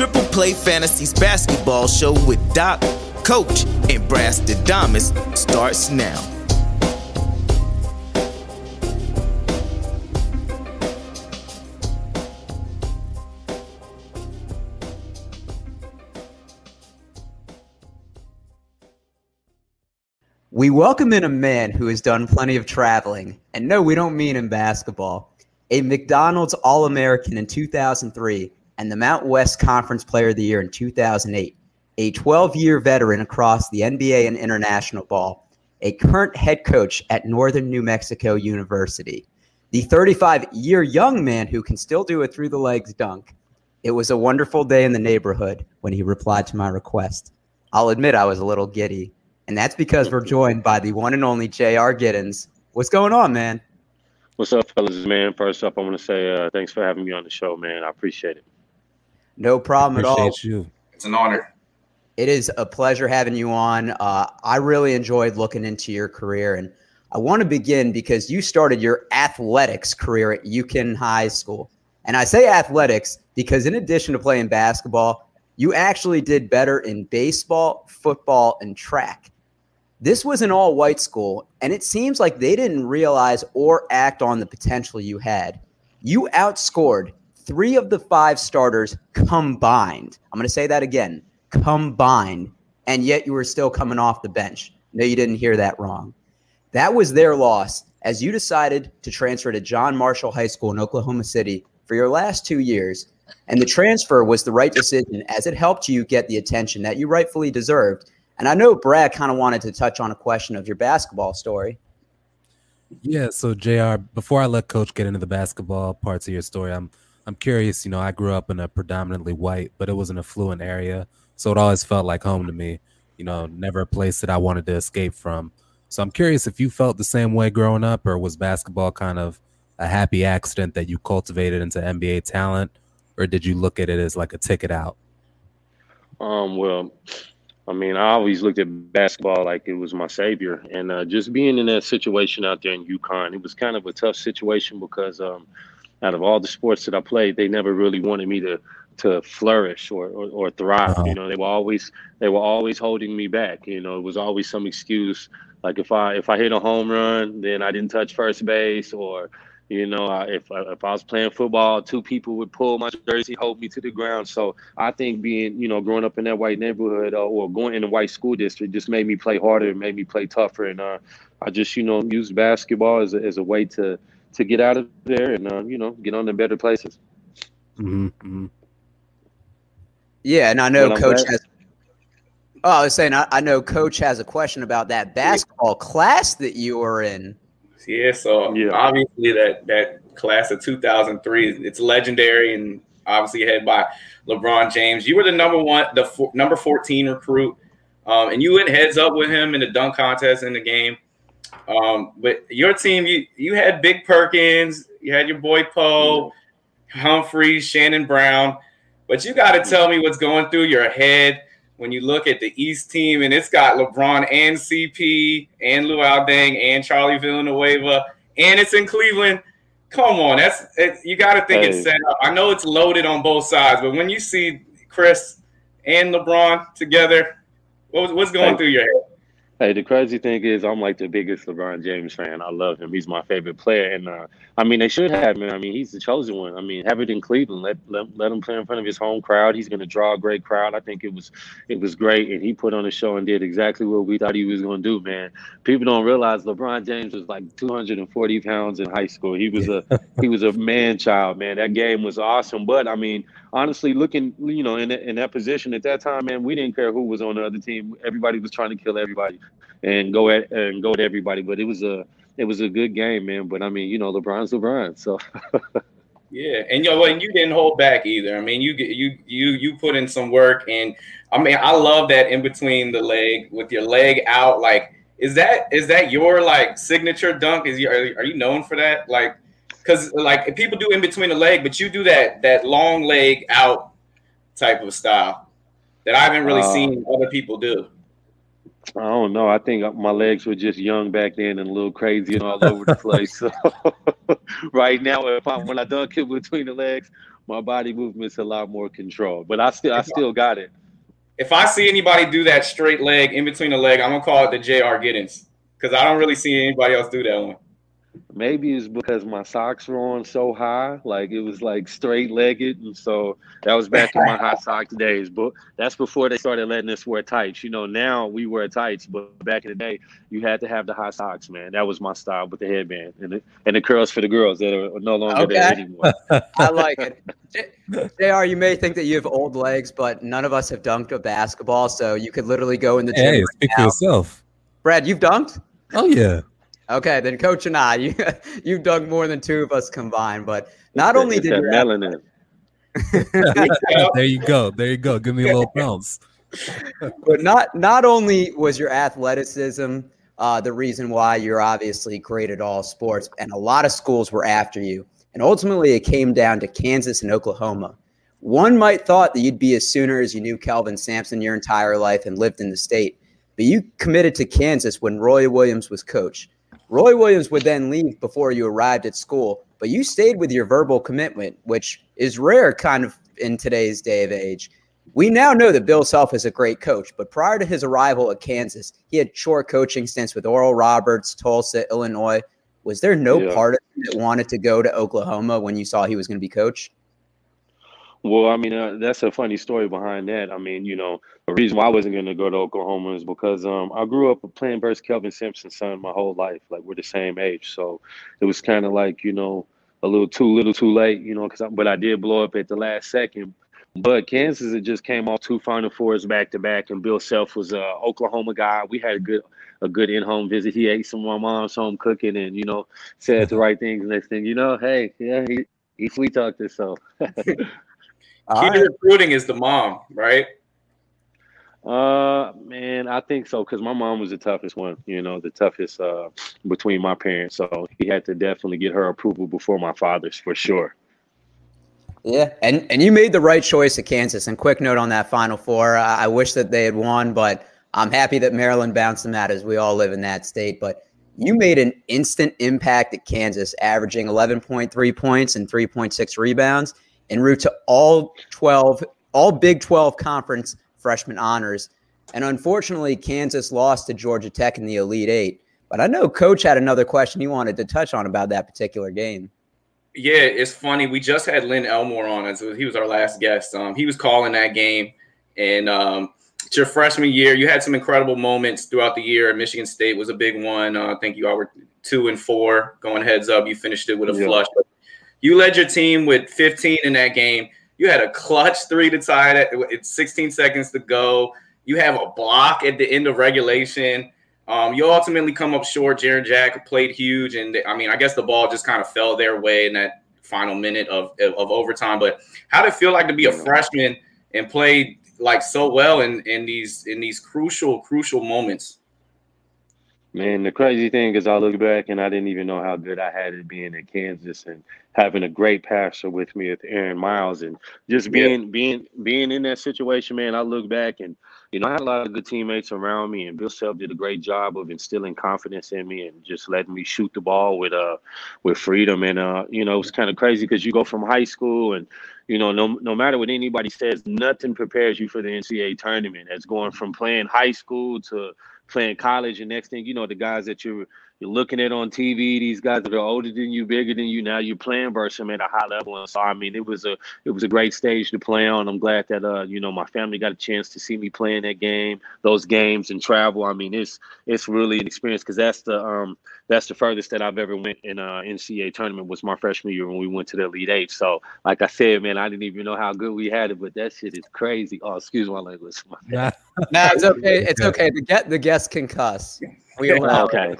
Triple Play Fantasies basketball show with Doc, Coach, and Brass Damas starts now. We welcome in a man who has done plenty of traveling. And no, we don't mean in basketball. A McDonald's All American in 2003 and the Mountain West Conference Player of the Year in 2008. A 12 year veteran across the NBA and international ball. A current head coach at Northern New Mexico University. The 35 year young man who can still do a through the legs dunk. It was a wonderful day in the neighborhood when he replied to my request. I'll admit I was a little giddy and that's because we're joined by the one and only J.R. Giddens. What's going on, man? What's up, fellas, man? First up, I want to say uh, thanks for having me on the show, man. I appreciate it. No problem appreciate at all. You. It's an honor. It is a pleasure having you on. Uh, I really enjoyed looking into your career, and I want to begin because you started your athletics career at Yukon High School. And I say athletics because, in addition to playing basketball, you actually did better in baseball, football, and track. This was an all white school, and it seems like they didn't realize or act on the potential you had. You outscored three of the five starters combined. I'm going to say that again combined, and yet you were still coming off the bench. No, you didn't hear that wrong. That was their loss as you decided to transfer to John Marshall High School in Oklahoma City for your last two years. And the transfer was the right decision as it helped you get the attention that you rightfully deserved and I know Brad kind of wanted to touch on a question of your basketball story. Yeah, so JR, before I let coach get into the basketball parts of your story, I'm I'm curious, you know, I grew up in a predominantly white, but it was an affluent area, so it always felt like home to me. You know, never a place that I wanted to escape from. So I'm curious if you felt the same way growing up or was basketball kind of a happy accident that you cultivated into NBA talent or did you look at it as like a ticket out? Um, well, I mean, I always looked at basketball like it was my savior, and uh, just being in that situation out there in Yukon, it was kind of a tough situation because um, out of all the sports that I played, they never really wanted me to to flourish or or, or thrive. Uh-huh. You know, they were always they were always holding me back. You know, it was always some excuse like if I if I hit a home run, then I didn't touch first base, or you know, if if I was playing football, two people would pull my jersey, hold me to the ground. So I think being, you know, growing up in that white neighborhood uh, or going in a white school district just made me play harder, and made me play tougher, and uh, I just, you know, used basketball as a, as a way to to get out of there and uh, you know get on to better places. Mm-hmm. mm-hmm. Yeah, and I know Coach has. Oh, I was saying I, I know Coach has a question about that basketball class that you were in. Yeah, so yeah. obviously that that class of 2003, it's legendary and obviously head by LeBron James. You were the number one, the four, number 14 recruit, um, and you went heads up with him in the dunk contest in the game. Um, but your team, you you had Big Perkins, you had your boy Powe, Humphries, Shannon Brown. But you got to tell me what's going through your head when you look at the East team, and it's got LeBron and CP and Luol Deng and Charlie Villanueva, and it's in Cleveland. Come on, that's it, you got to think hey. it's set up. I know it's loaded on both sides, but when you see Chris and LeBron together, what, what's going hey. through your head? Hey, the crazy thing is, I'm like the biggest LeBron James fan. I love him. He's my favorite player, and uh, I mean, they should have him. I mean, he's the chosen one. I mean, have it in Cleveland. Let let, let him play in front of his home crowd. He's going to draw a great crowd. I think it was it was great, and he put on a show and did exactly what we thought he was going to do. Man, people don't realize LeBron James was like 240 pounds in high school. He was a he was a man child. Man, that game was awesome. But I mean, honestly, looking you know in in that position at that time, man, we didn't care who was on the other team. Everybody was trying to kill everybody and go at and go at everybody. But it was a it was a good game, man. But I mean, you know, LeBron's LeBron, so. yeah, and you and you didn't hold back either. I mean, you you you you put in some work, and I mean, I love that in between the leg with your leg out. Like, is that is that your like signature dunk? Is you are, are you known for that? Like, because like people do in between the leg, but you do that that long leg out type of style that I haven't really uh, seen other people do. I don't know. I think my legs were just young back then and a little crazy and all over the place. So right now, if I when I dunk it between the legs, my body movement's a lot more controlled, but I still I still got it. If I see anybody do that straight leg in between the leg, I'm gonna call it the J.R. Giddens because I don't really see anybody else do that one. Maybe it's because my socks were on so high, like it was like straight legged, and so that was back in my high socks days. But that's before they started letting us wear tights. You know, now we wear tights, but back in the day, you had to have the high socks, man. That was my style with the headband and the, and the curls for the girls that are no longer okay. there anymore. I like it. Jr. You may think that you have old legs, but none of us have dunked a basketball, so you could literally go in the gym. Hey, right speak now. for yourself. Brad, you've dunked. Oh yeah. Okay, then Coach and I, you you've dug more than two of us combined. But not only did you melanin. there you go. There you go. Give me a little bounce. but not not only was your athleticism uh, the reason why you're obviously great at all sports, and a lot of schools were after you, and ultimately it came down to Kansas and Oklahoma. One might thought that you'd be as sooner as you knew Kelvin Sampson your entire life and lived in the state, but you committed to Kansas when Roy Williams was coach. Roy Williams would then leave before you arrived at school, but you stayed with your verbal commitment, which is rare kind of in today's day of age. We now know that Bill Self is a great coach, but prior to his arrival at Kansas, he had short coaching stints with Oral Roberts, Tulsa, Illinois. Was there no yeah. part of him that wanted to go to Oklahoma when you saw he was going to be coach? Well, I mean, uh, that's a funny story behind that. I mean, you know, the reason why I wasn't going to go to Oklahoma is because um, I grew up playing versus Kelvin Sampson's son my whole life. Like we're the same age, so it was kind of like you know a little too little too late, you know. Because I, but I did blow up at the last second. But Kansas it just came off two Final Fours back to back, and Bill Self was a Oklahoma guy. We had a good a good in home visit. He ate some of my mom's home cooking, and you know said the right things. Next thing you know, hey, yeah, he he sweet talked us so. Key to recruiting is the mom, right? Uh, man, I think so because my mom was the toughest one. You know, the toughest uh between my parents. So he had to definitely get her approval before my father's for sure. Yeah, and and you made the right choice at Kansas. And quick note on that Final Four, I, I wish that they had won, but I'm happy that Maryland bounced them out as we all live in that state. But you made an instant impact at Kansas, averaging 11.3 points and 3.6 rebounds en route to all 12, all Big 12 conference freshman honors. And unfortunately, Kansas lost to Georgia Tech in the Elite Eight. But I know Coach had another question he wanted to touch on about that particular game. Yeah, it's funny. We just had Len Elmore on us. He was our last guest. Um, he was calling that game. And um, it's your freshman year. You had some incredible moments throughout the year. Michigan State was a big one. Uh, I think you all were two and four going heads up. You finished it with a yeah. flush. You led your team with 15 in that game. You had a clutch three to tie it. It's 16 seconds to go. You have a block at the end of regulation. Um, you ultimately come up short. Jarrett Jack played huge, and I mean, I guess the ball just kind of fell their way in that final minute of, of overtime. But how did it feel like to be a freshman and play like so well in, in these in these crucial crucial moments? Man, the crazy thing is, I look back and I didn't even know how good I had it being in Kansas and having a great pastor with me with Aaron Miles and just being yeah. being being in that situation. Man, I look back and you know I had a lot of good teammates around me, and Bill Self did a great job of instilling confidence in me and just letting me shoot the ball with uh with freedom. And uh, you know, it's kind of crazy because you go from high school and you know, no no matter what anybody says, nothing prepares you for the NCAA tournament. That's going from playing high school to playing college, and next thing you know, the guys that you're you're looking at on TV, these guys that are older than you, bigger than you, now you're playing versus them at a high level. And so, I mean, it was a it was a great stage to play on. I'm glad that uh, you know, my family got a chance to see me playing that game, those games, and travel. I mean, it's it's really an experience because that's the um that's the furthest that I've ever went in a NCAA tournament was my freshman year when we went to the Elite Eight. So, like I said, man, I didn't even know how good we had it, but that shit is crazy. Oh, excuse my language. nah, nah, it's okay. It's okay. The get the guest can cuss. We allow. okay.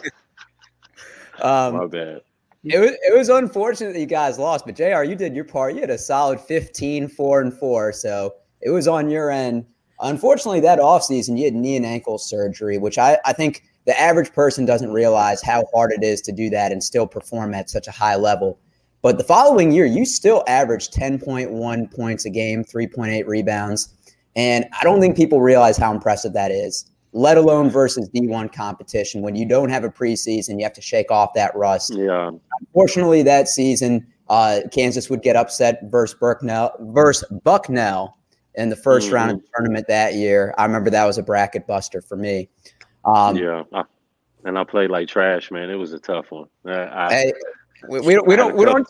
Um, My bad. It was, it was unfortunate that you guys lost, but JR, you did your part. You had a solid 15, 4 and 4. So it was on your end. Unfortunately, that offseason, you had knee and ankle surgery, which I, I think the average person doesn't realize how hard it is to do that and still perform at such a high level. But the following year, you still averaged 10.1 points a game, 3.8 rebounds. And I don't think people realize how impressive that is let alone versus D1 competition when you don't have a preseason, you have to shake off that rust. Yeah. Unfortunately, that season, uh, Kansas would get upset versus Bucknell versus Bucknell in the 1st mm-hmm. round of the tournament that year. I remember that was a bracket buster for me. Um, yeah, I, and I played like trash, man. It was a tough one. I, we, we, we don't we don't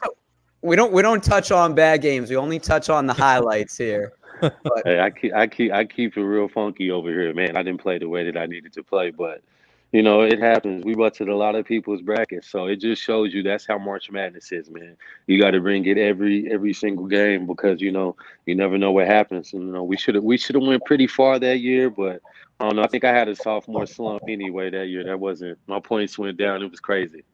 we don't we don't touch on bad games. We only touch on the highlights here. But, hey, I keep I keep I keep it real funky over here, man. I didn't play the way that I needed to play, but you know, it happens. We busted a lot of people's brackets, so it just shows you that's how March Madness is, man. You got to bring it every every single game because you know you never know what happens. And, you know, we should have we should have went pretty far that year, but I don't know. I think I had a sophomore slump anyway that year. That wasn't my points went down. It was crazy.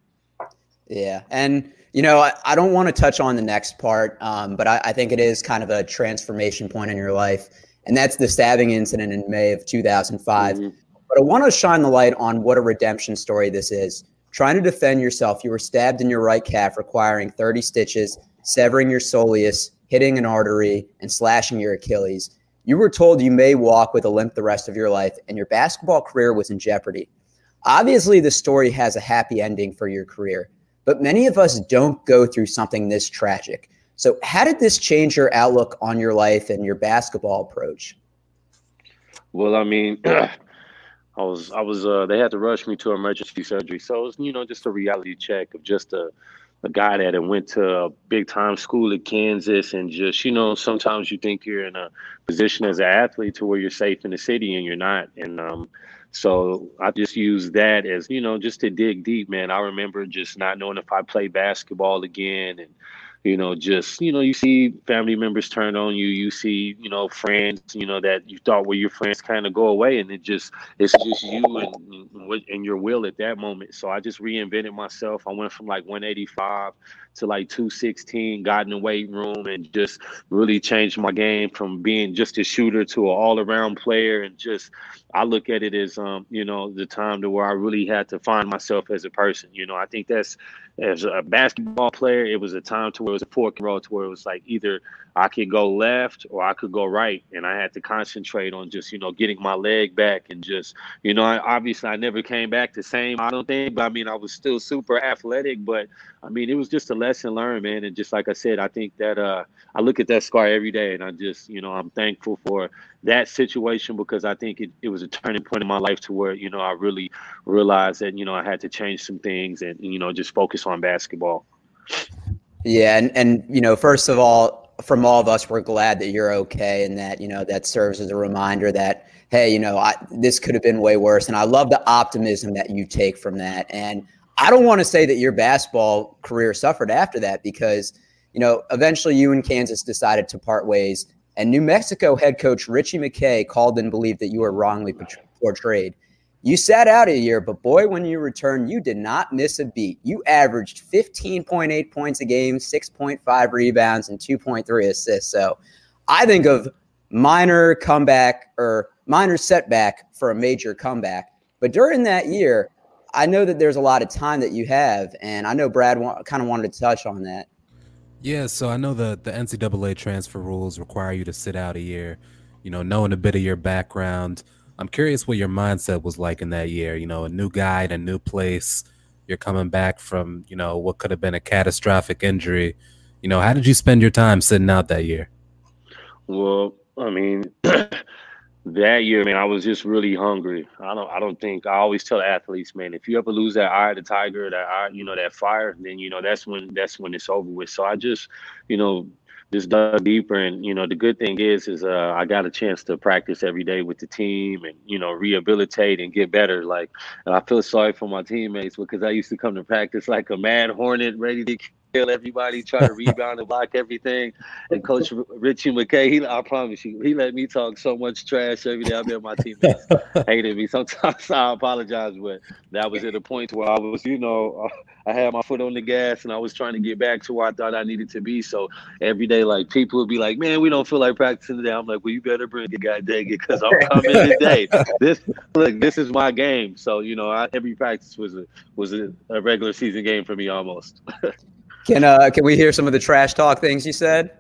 Yeah, and you know, I, I don't want to touch on the next part, um, but I, I think it is kind of a transformation point in your life, and that's the stabbing incident in May of 2005. Mm-hmm but I want to shine the light on what a redemption story this is. Trying to defend yourself, you were stabbed in your right calf, requiring 30 stitches, severing your soleus, hitting an artery, and slashing your Achilles. You were told you may walk with a limp the rest of your life, and your basketball career was in jeopardy. Obviously, the story has a happy ending for your career, but many of us don't go through something this tragic. So, how did this change your outlook on your life and your basketball approach? Well, I mean, I was I was uh they had to rush me to emergency surgery. So it was, you know, just a reality check of just a a guy that went to a big time school at Kansas and just, you know, sometimes you think you're in a position as an athlete to where you're safe in the city and you're not. And um so I just used that as, you know, just to dig deep, man. I remember just not knowing if I play basketball again and you know just you know you see family members turn on you you see you know friends you know that you thought were your friends kind of go away and it just it's just you and, and your will at that moment. So i just reinvented myself. I went from like 185 to like 216 got in the weight room and just really changed my game from being just a shooter to an all-around player and just i look at it as um you know the time to where i really had to find myself as a person you know. I think that's as a basketball player, it was a time to where it was a fork roll to where it was like either I could go left or I could go right, and I had to concentrate on just you know getting my leg back and just you know I, obviously I never came back the same. I don't think, but I mean I was still super athletic, but I mean it was just a lesson learned, man. And just like I said, I think that uh, I look at that scar every day, and I just you know I'm thankful for that situation because I think it, it was a turning point in my life to where you know I really realized that you know I had to change some things and you know just focus on basketball. Yeah, and and you know, first of all, from all of us, we're glad that you're okay, and that you know that serves as a reminder that hey, you know, I, this could have been way worse. And I love the optimism that you take from that. And I don't want to say that your basketball career suffered after that because you know eventually you and Kansas decided to part ways, and New Mexico head coach Richie McKay called and believed that you were wrongly portrayed. You sat out a year, but boy, when you returned, you did not miss a beat. You averaged 15.8 points a game, 6.5 rebounds, and 2.3 assists. So I think of minor comeback or minor setback for a major comeback. But during that year, I know that there's a lot of time that you have, and I know Brad wa- kind of wanted to touch on that. Yeah, so I know the the NCAA transfer rules require you to sit out a year. You know, knowing a bit of your background, I'm curious what your mindset was like in that year. You know, a new guide, a new place. You're coming back from, you know, what could have been a catastrophic injury. You know, how did you spend your time sitting out that year? Well, I mean, that year, man, I was just really hungry. I don't, I don't think I always tell athletes, man, if you ever lose that eye the tiger, that eye, you know, that fire, then you know that's when that's when it's over with. So I just, you know, just dug deeper and you know the good thing is is uh, i got a chance to practice every day with the team and you know rehabilitate and get better like and i feel sorry for my teammates because i used to come to practice like a mad hornet ready to kill everybody, try to rebound and block everything. And Coach Richie McKay, he, I promise you, he let me talk so much trash every day. I bet my teammates hated me. Sometimes I apologize, but that was at a point where I was, you know, I had my foot on the gas and I was trying to get back to where I thought I needed to be. So every day, like people would be like, "Man, we don't feel like practicing today." I'm like, "Well, you better bring it, God dang it, because I'm coming today. This look, this is my game." So you know, I, every practice was a was a, a regular season game for me almost. Can uh can we hear some of the trash talk things you said?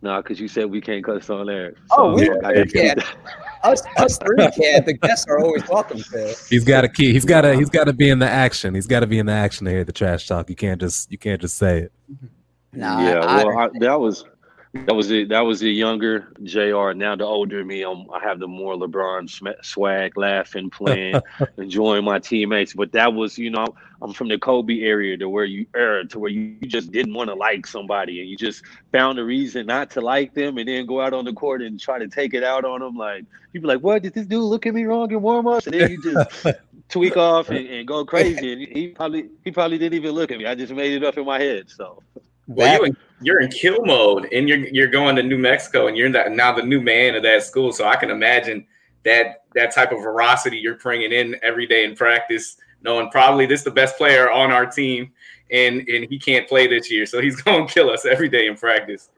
No, because you said we can't cuss on there. So oh, we, we can't. us, us three can. The guests are always welcome to. He's got a key. He's got to. He's got to be in the action. He's got to be in the action to hear the trash talk. You can't just. You can't just say it. Nah, yeah, I, well, I, that was that was it. That was the younger Jr. Now the older me, I'm, i have the more LeBron swag, laughing, playing, enjoying my teammates. But that was, you know, I'm from the Kobe area to where you er, to where you just didn't want to like somebody and you just found a reason not to like them, and then go out on the court and try to take it out on them. Like you'd be like, "What did this dude look at me wrong in warm ups?" And then you just tweak off and, and go crazy. And he probably he probably didn't even look at me. I just made it up in my head. So. Well, you in, you're in kill mode, and you're you're going to New Mexico, and you're that, now the new man of that school. So I can imagine that that type of veracity you're bringing in every day in practice, knowing probably this is the best player on our team, and and he can't play this year, so he's going to kill us every day in practice.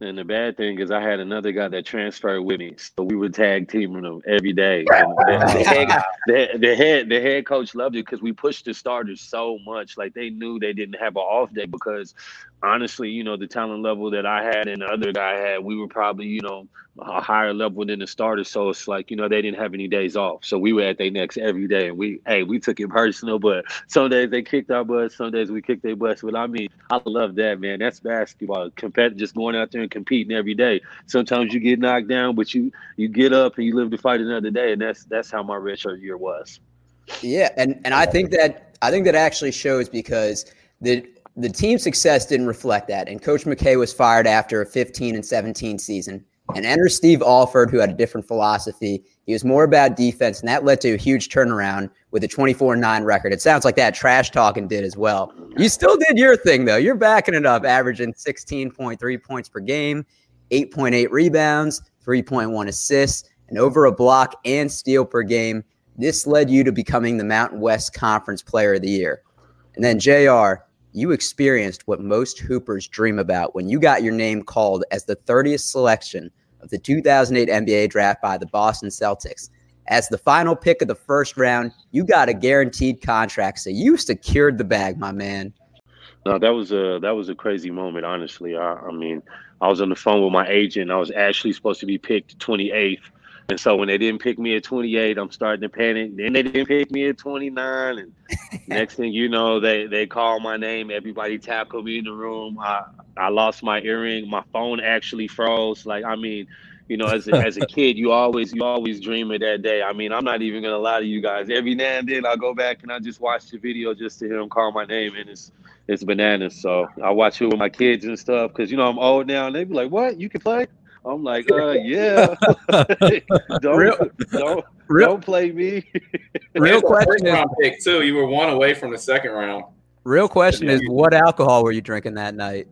And the bad thing is, I had another guy that transferred with me, so we would tag teaming them every day. The, the, head, the, the, head, the head coach loved it because we pushed the starters so much. Like they knew they didn't have an off day because honestly, you know, the talent level that I had and the other guy had, we were probably, you know, a higher level than the starters. So it's like, you know, they didn't have any days off. So we were at their necks every day. And we, hey, we took it personal, but some days they kicked our butts, some days we kicked their butts. But I mean, I love that, man. That's basketball. Compet just going out there and competing every day. Sometimes you get knocked down, but you you get up and you live to fight another day. And that's that's how my redshirt year was. Yeah, and and I think that I think that actually shows because the the team success didn't reflect that. And Coach McKay was fired after a 15 and 17 season. And enter Steve Alford, who had a different philosophy. He was more about defense, and that led to a huge turnaround with a 24 9 record. It sounds like that trash talking did as well. You still did your thing, though. You're backing it up, averaging 16.3 points per game, 8.8 rebounds, 3.1 assists, and over a block and steal per game. This led you to becoming the Mountain West Conference Player of the Year. And then, JR, you experienced what most Hoopers dream about when you got your name called as the 30th selection of the 2008 NBA draft by the Boston Celtics. As the final pick of the first round, you got a guaranteed contract, so you secured the bag, my man. No, that was a that was a crazy moment. Honestly, I, I mean, I was on the phone with my agent. I was actually supposed to be picked 28th and so when they didn't pick me at 28, I'm starting to panic. Then they didn't pick me at 29, and next thing you know, they they call my name. Everybody tackled me in the room. I I lost my earring. My phone actually froze. Like I mean, you know, as a, as a kid, you always you always dream of that day. I mean, I'm not even gonna lie to you guys. Every now and then I go back and I just watch the video just to hear him call my name, and it's it's bananas. So I watch it with my kids and stuff because you know I'm old now, and they be like, "What? You can play?" I'm like, uh, yeah. don't, real, don't, real, don't play me. real question round pick too. You were one away from the second round. Real question is, what alcohol were you drinking that night?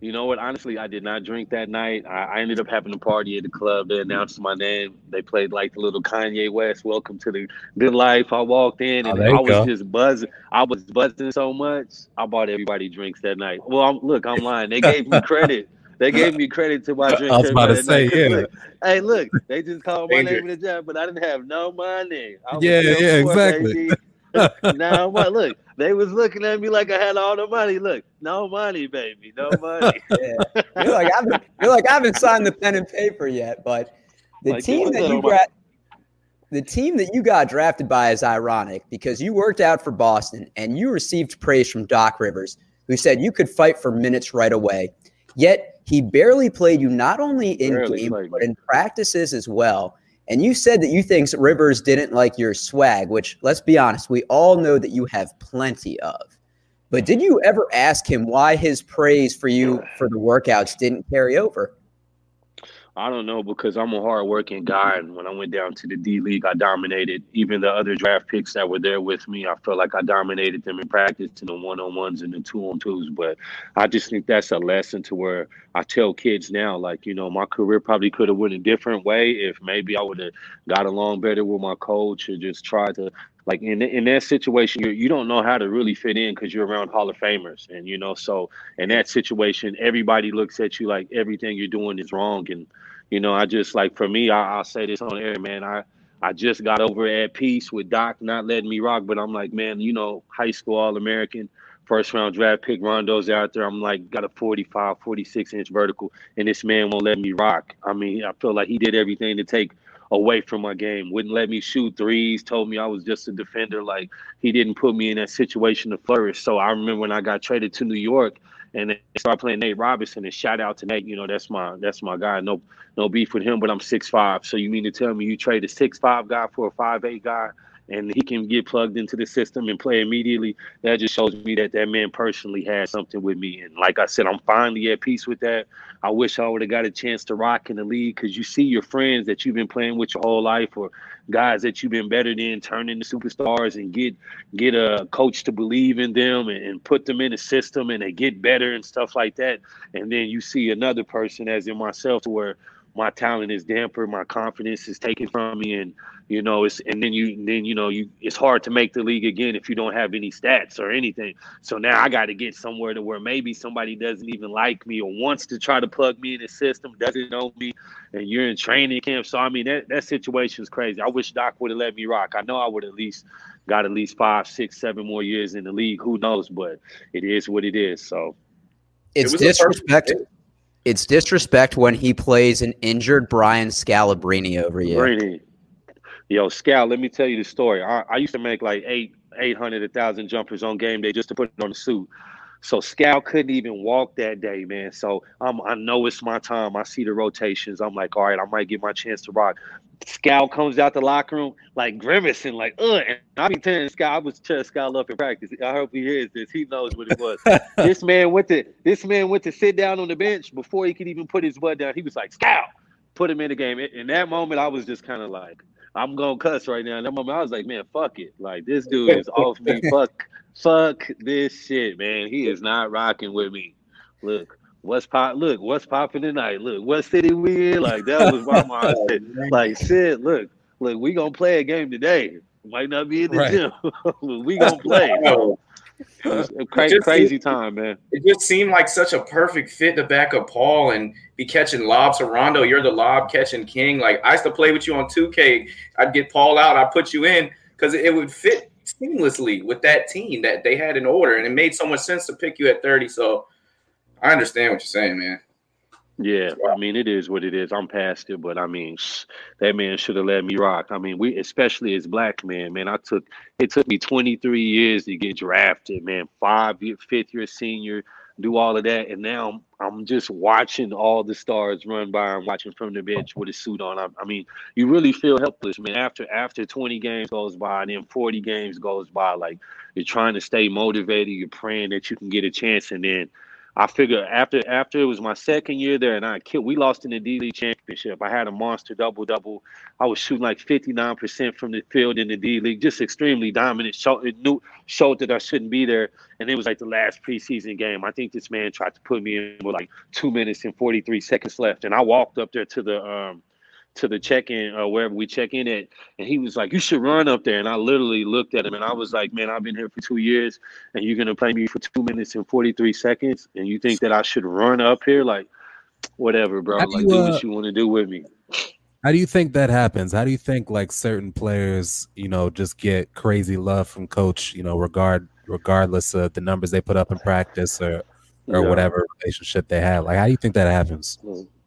You know what? Honestly, I did not drink that night. I, I, ended up having a party at the club. They announced my name. They played like the little Kanye West "Welcome to the Good Life." I walked in and oh, I was go. just buzzing. I was buzzing so much. I bought everybody drinks that night. Well, I'm, look, I'm lying. They gave me credit. They gave me credit to my drink. I was about to say, yeah. Look, hey, look, they just called my name in the job, but I didn't have no money. yeah, yeah, exactly. now what? Look, they was looking at me like I had all the money. Look, no money, baby, no money. yeah. You're like I haven't, you're like I haven't signed the pen and paper yet, but the like, team that you got, the team that you got drafted by is ironic because you worked out for Boston and you received praise from Doc Rivers, who said you could fight for minutes right away. Yet he barely played you not only in barely game but in practices as well. And you said that you think Rivers didn't like your swag, which let's be honest, we all know that you have plenty of. But did you ever ask him why his praise for you for the workouts didn't carry over? I don't know because I'm a hardworking guy, and when I went down to the D League, I dominated. Even the other draft picks that were there with me, I felt like I dominated them in practice in the one on ones and the two on twos. But I just think that's a lesson to where I tell kids now, like you know, my career probably could have went a different way if maybe I would have got along better with my coach or just tried to like in in that situation, you you don't know how to really fit in because you're around Hall of Famers, and you know, so in that situation, everybody looks at you like everything you're doing is wrong, and you know, I just like for me, I, will say this on air, man. I I just got over at peace with Doc not letting me rock, but I'm like, man, you know, high school All American, first round draft pick, Rondo's out there. I'm like, got a 45, 46 inch vertical, and this man won't let me rock. I mean, I feel like he did everything to take away from my game. Wouldn't let me shoot threes. Told me I was just a defender. Like he didn't put me in that situation to flourish. So I remember when I got traded to New York, and they start playing Nate Robinson. And shout out to Nate, you know that's my that's my guy. No no beef with him, but I'm six five. So you mean to tell me you trade a six five guy for a five eight guy? and he can get plugged into the system and play immediately, that just shows me that that man personally has something with me. And like I said, I'm finally at peace with that. I wish I would have got a chance to rock in the league because you see your friends that you've been playing with your whole life or guys that you've been better than turn into superstars and get get a coach to believe in them and, and put them in the system and they get better and stuff like that. And then you see another person as in myself where my talent is damper, my confidence is taken from me, and you know it's and then you then you know you it's hard to make the league again if you don't have any stats or anything. So now I got to get somewhere to where maybe somebody doesn't even like me or wants to try to plug me in the system, doesn't know me, and you're in training camp. So I mean that that situation is crazy. I wish Doc would have let me rock. I know I would at least got at least five, six, seven more years in the league. Who knows? But it is what it is. So it's it disrespect it's disrespect when he plays an injured Brian Scalabrine over you. Brady. Yo, Scal, let me tell you the story. I, I used to make like eight, eight hundred, a thousand jumpers on game day just to put it on the suit. So Scal couldn't even walk that day, man. So I know it's my time. I see the rotations. I'm like, all right, I might get my chance to rock. Scal comes out the locker room like grimacing, like, ugh. And I be telling Scal, I was cheering Scal up in practice. I hope he hears this. He knows what it was. this man went to this man went to sit down on the bench before he could even put his butt down. He was like, Scal, put him in the game. In that moment, I was just kind of like, I'm gonna cuss right now. In that moment, I was like, man, fuck it. Like this dude is off me. Fuck, fuck this shit, man. He is not rocking with me. Look, what's pop? Look, what's popping tonight? Look, what city we in? Like that was my mindset. Like shit. Look, look, we gonna play a game today. Might not be in the right. gym. we gonna play. a crazy, crazy time, man. It just seemed like such a perfect fit to back up Paul and be catching lobs to Rondo. You're the lob catching king. Like I used to play with you on 2K. I'd get Paul out, I'd put you in because it would fit seamlessly with that team that they had in order. And it made so much sense to pick you at 30. So I understand what you're saying, man. Yeah, I mean it is what it is. I'm past it, but I mean that man should have let me rock. I mean, we especially as black men, man. I took it took me 23 years to get drafted, man. Five year, fifth year senior, do all of that, and now I'm just watching all the stars run by. I'm watching from the bench with a suit on. I, I mean, you really feel helpless, man. After after 20 games goes by, and then 40 games goes by, like you're trying to stay motivated. You're praying that you can get a chance, and then I figure after after it was my second year there, and I killed. We lost in the D League championship. I had a monster double double. I was shooting like fifty nine percent from the field in the D League, just extremely dominant. Showed it knew showed that I shouldn't be there, and it was like the last preseason game. I think this man tried to put me in with like two minutes and forty three seconds left, and I walked up there to the um to the check-in or uh, wherever we check in at, and he was like, "You should run up there." And I literally looked at him, and I was like, "Man, I've been here for two years, and you're gonna play me for two minutes and forty-three seconds, and you think that I should run up here? Like, whatever, bro. like, you, do what uh, you want to do with me." How do you think that happens? How do you think like certain players, you know, just get crazy love from coach, you know, regard regardless of the numbers they put up in practice or or yeah. whatever relationship they have? Like, how do you think that happens?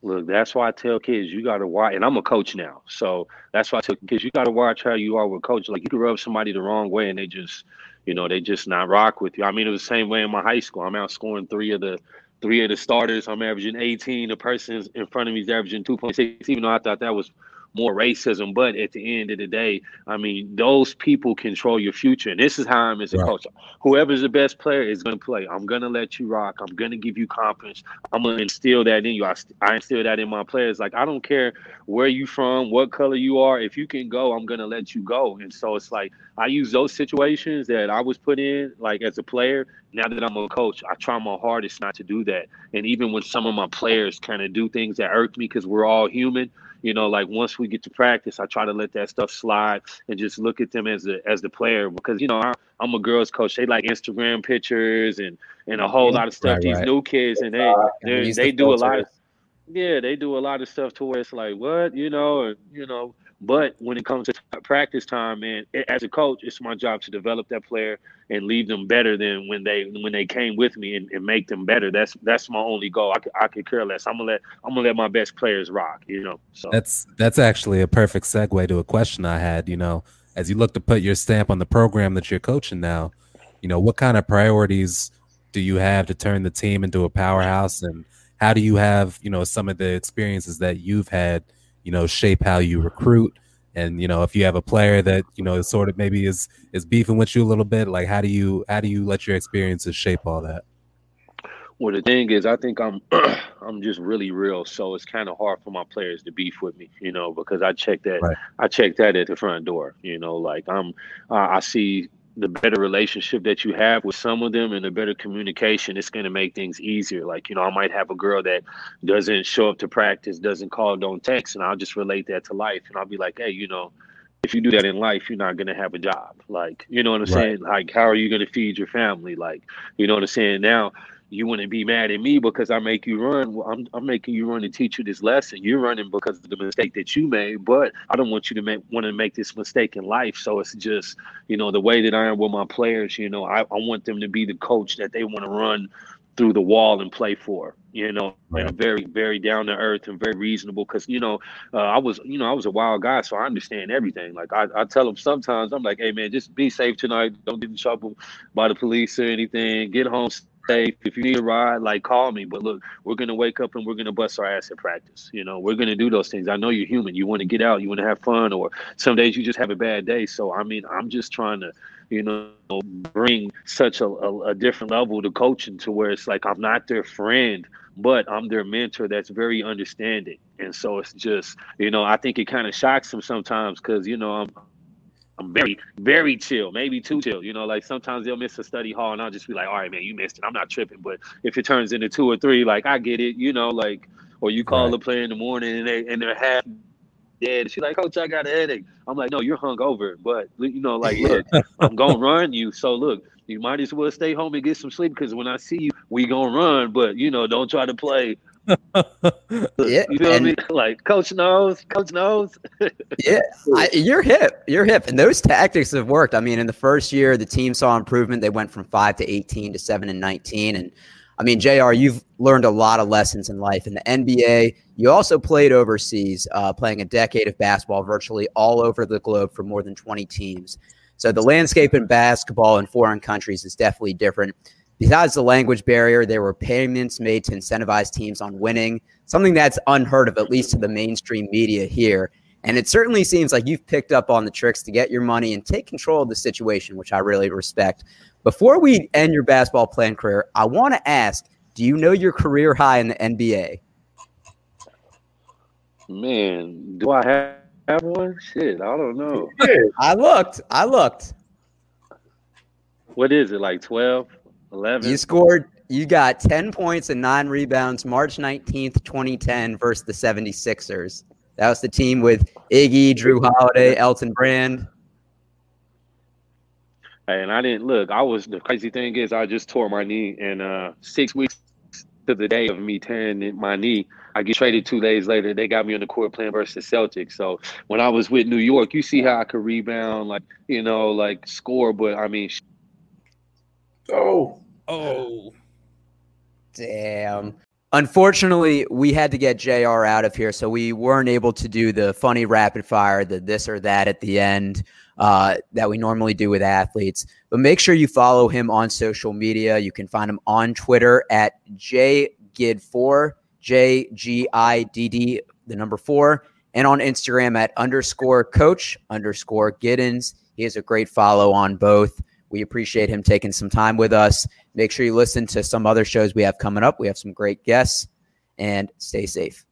Look, that's why I tell kids you got to watch, and I'm a coach now, so that's why I tell kids you got to watch how you are with coach. Like you can rub somebody the wrong way, and they just, you know, they just not rock with you. I mean, it was the same way in my high school. I'm outscoring three of the three of the starters. I'm averaging 18. The person in front of me is averaging 2.6. Even though I thought that was more racism. But at the end of the day, I mean, those people control your future. And this is how I'm as a right. coach. Whoever's the best player is going to play. I'm going to let you rock. I'm going to give you confidence. I'm going to instill that in you. I, I instill that in my players. Like, I don't care where you from, what color you are. If you can go, I'm going to let you go. And so it's like, I use those situations that I was put in, like as a player. Now that I'm a coach, I try my hardest not to do that. And even when some of my players kind of do things that irk me because we're all human, you know, like once we get to practice, I try to let that stuff slide and just look at them as the as the player because you know I, am a girls coach. They like Instagram pictures and and a whole lot of stuff. Right, These right. new kids and they they, they do a lot of yeah they do a lot of stuff to where it's like what you know or, you know but when it comes to practice time, man, as a coach, it's my job to develop that player and leave them better than when they when they came with me and, and make them better. That's that's my only goal. I could, I could care less. I'm gonna let I'm gonna let my best players rock. You know. So that's that's actually a perfect segue to a question I had. You know, as you look to put your stamp on the program that you're coaching now, you know, what kind of priorities do you have to turn the team into a powerhouse? And how do you have, you know, some of the experiences that you've had, you know, shape how you recruit? And you know, if you have a player that you know sort of maybe is is beefing with you a little bit, like how do you how do you let your experiences shape all that? Well, the thing is, I think I'm I'm just really real, so it's kind of hard for my players to beef with me, you know, because I check that right. I check that at the front door, you know, like I'm I see the better relationship that you have with some of them and the better communication, it's going to make things easier. Like, you know, I might have a girl that doesn't show up to practice, doesn't call, don't text, and I'll just relate that to life. And I'll be like, hey, you know, if you do that in life, you're not going to have a job. Like, you know what I'm right. saying? Like, how are you going to feed your family? Like, you know what I'm saying? Now, you wouldn't be mad at me because I make you run. Well, I'm, I'm making you run to teach you this lesson. You're running because of the mistake that you made, but I don't want you to make want to make this mistake in life. So it's just, you know, the way that I am with my players, you know, I, I want them to be the coach that they want to run through the wall and play for. You know, right. and very, very down to earth and very reasonable. Because you know, uh, I was, you know, I was a wild guy, so I understand everything. Like I, I tell them sometimes, I'm like, hey man, just be safe tonight. Don't get in trouble by the police or anything. Get home If you need a ride, like call me. But look, we're gonna wake up and we're gonna bust our ass at practice. You know, we're gonna do those things. I know you're human. You want to get out. You want to have fun. Or some days you just have a bad day. So I mean, I'm just trying to, you know, bring such a, a, a different level to coaching to where it's like I'm not their friend, but I'm their mentor. That's very understanding. And so it's just, you know, I think it kind of shocks them sometimes because you know I'm I'm very, very chill, maybe too chill. You know, like sometimes they'll miss a study hall and I'll just be like, all right, man, you missed it. I'm not tripping. But if it turns into two or three, like I get it, you know, like, or you call right. the player in the morning and they and they're half dead. She's like, Coach, I got a headache. I'm like, no, you're hungover. But you know, like, look, I'm gonna run you. So look, you might as well stay home and get some sleep because when I see you, we gonna run. But you know, don't try to play yeah, you feel and, me? Like coach knows, coach knows. yeah, I, you're hip, you're hip, and those tactics have worked. I mean, in the first year, the team saw improvement. They went from five to eighteen to seven and nineteen, and I mean, Jr., you've learned a lot of lessons in life. In the NBA, you also played overseas, uh, playing a decade of basketball virtually all over the globe for more than twenty teams. So the landscape in basketball in foreign countries is definitely different. Besides the language barrier, there were payments made to incentivize teams on winning, something that's unheard of, at least to the mainstream media here. And it certainly seems like you've picked up on the tricks to get your money and take control of the situation, which I really respect. Before we end your basketball playing career, I want to ask do you know your career high in the NBA? Man, do I have, have one? Shit, I don't know. I looked. I looked. What is it, like 12? 11. You scored, you got 10 points and nine rebounds March 19th, 2010 versus the 76ers. That was the team with Iggy, Jrue Holiday, Elton Brand. And I didn't look. I was the crazy thing is I just tore my knee, and uh, six weeks to the day of me tearing my knee, I get traded two days later. They got me on the court playing versus the Celtics. So when I was with New York, you see how I could rebound, like you know, like score. But I mean, oh, Oh. Damn. Unfortunately, we had to get JR out of here, so we weren't able to do the funny rapid fire, the this or that at the end uh, that we normally do with athletes. But make sure you follow him on social media. You can find him on Twitter at jgid4, J G I D D, the number four, and on Instagram at underscore coach underscore Giddens. He is a great follow on both. We appreciate him taking some time with us. Make sure you listen to some other shows we have coming up. We have some great guests and stay safe.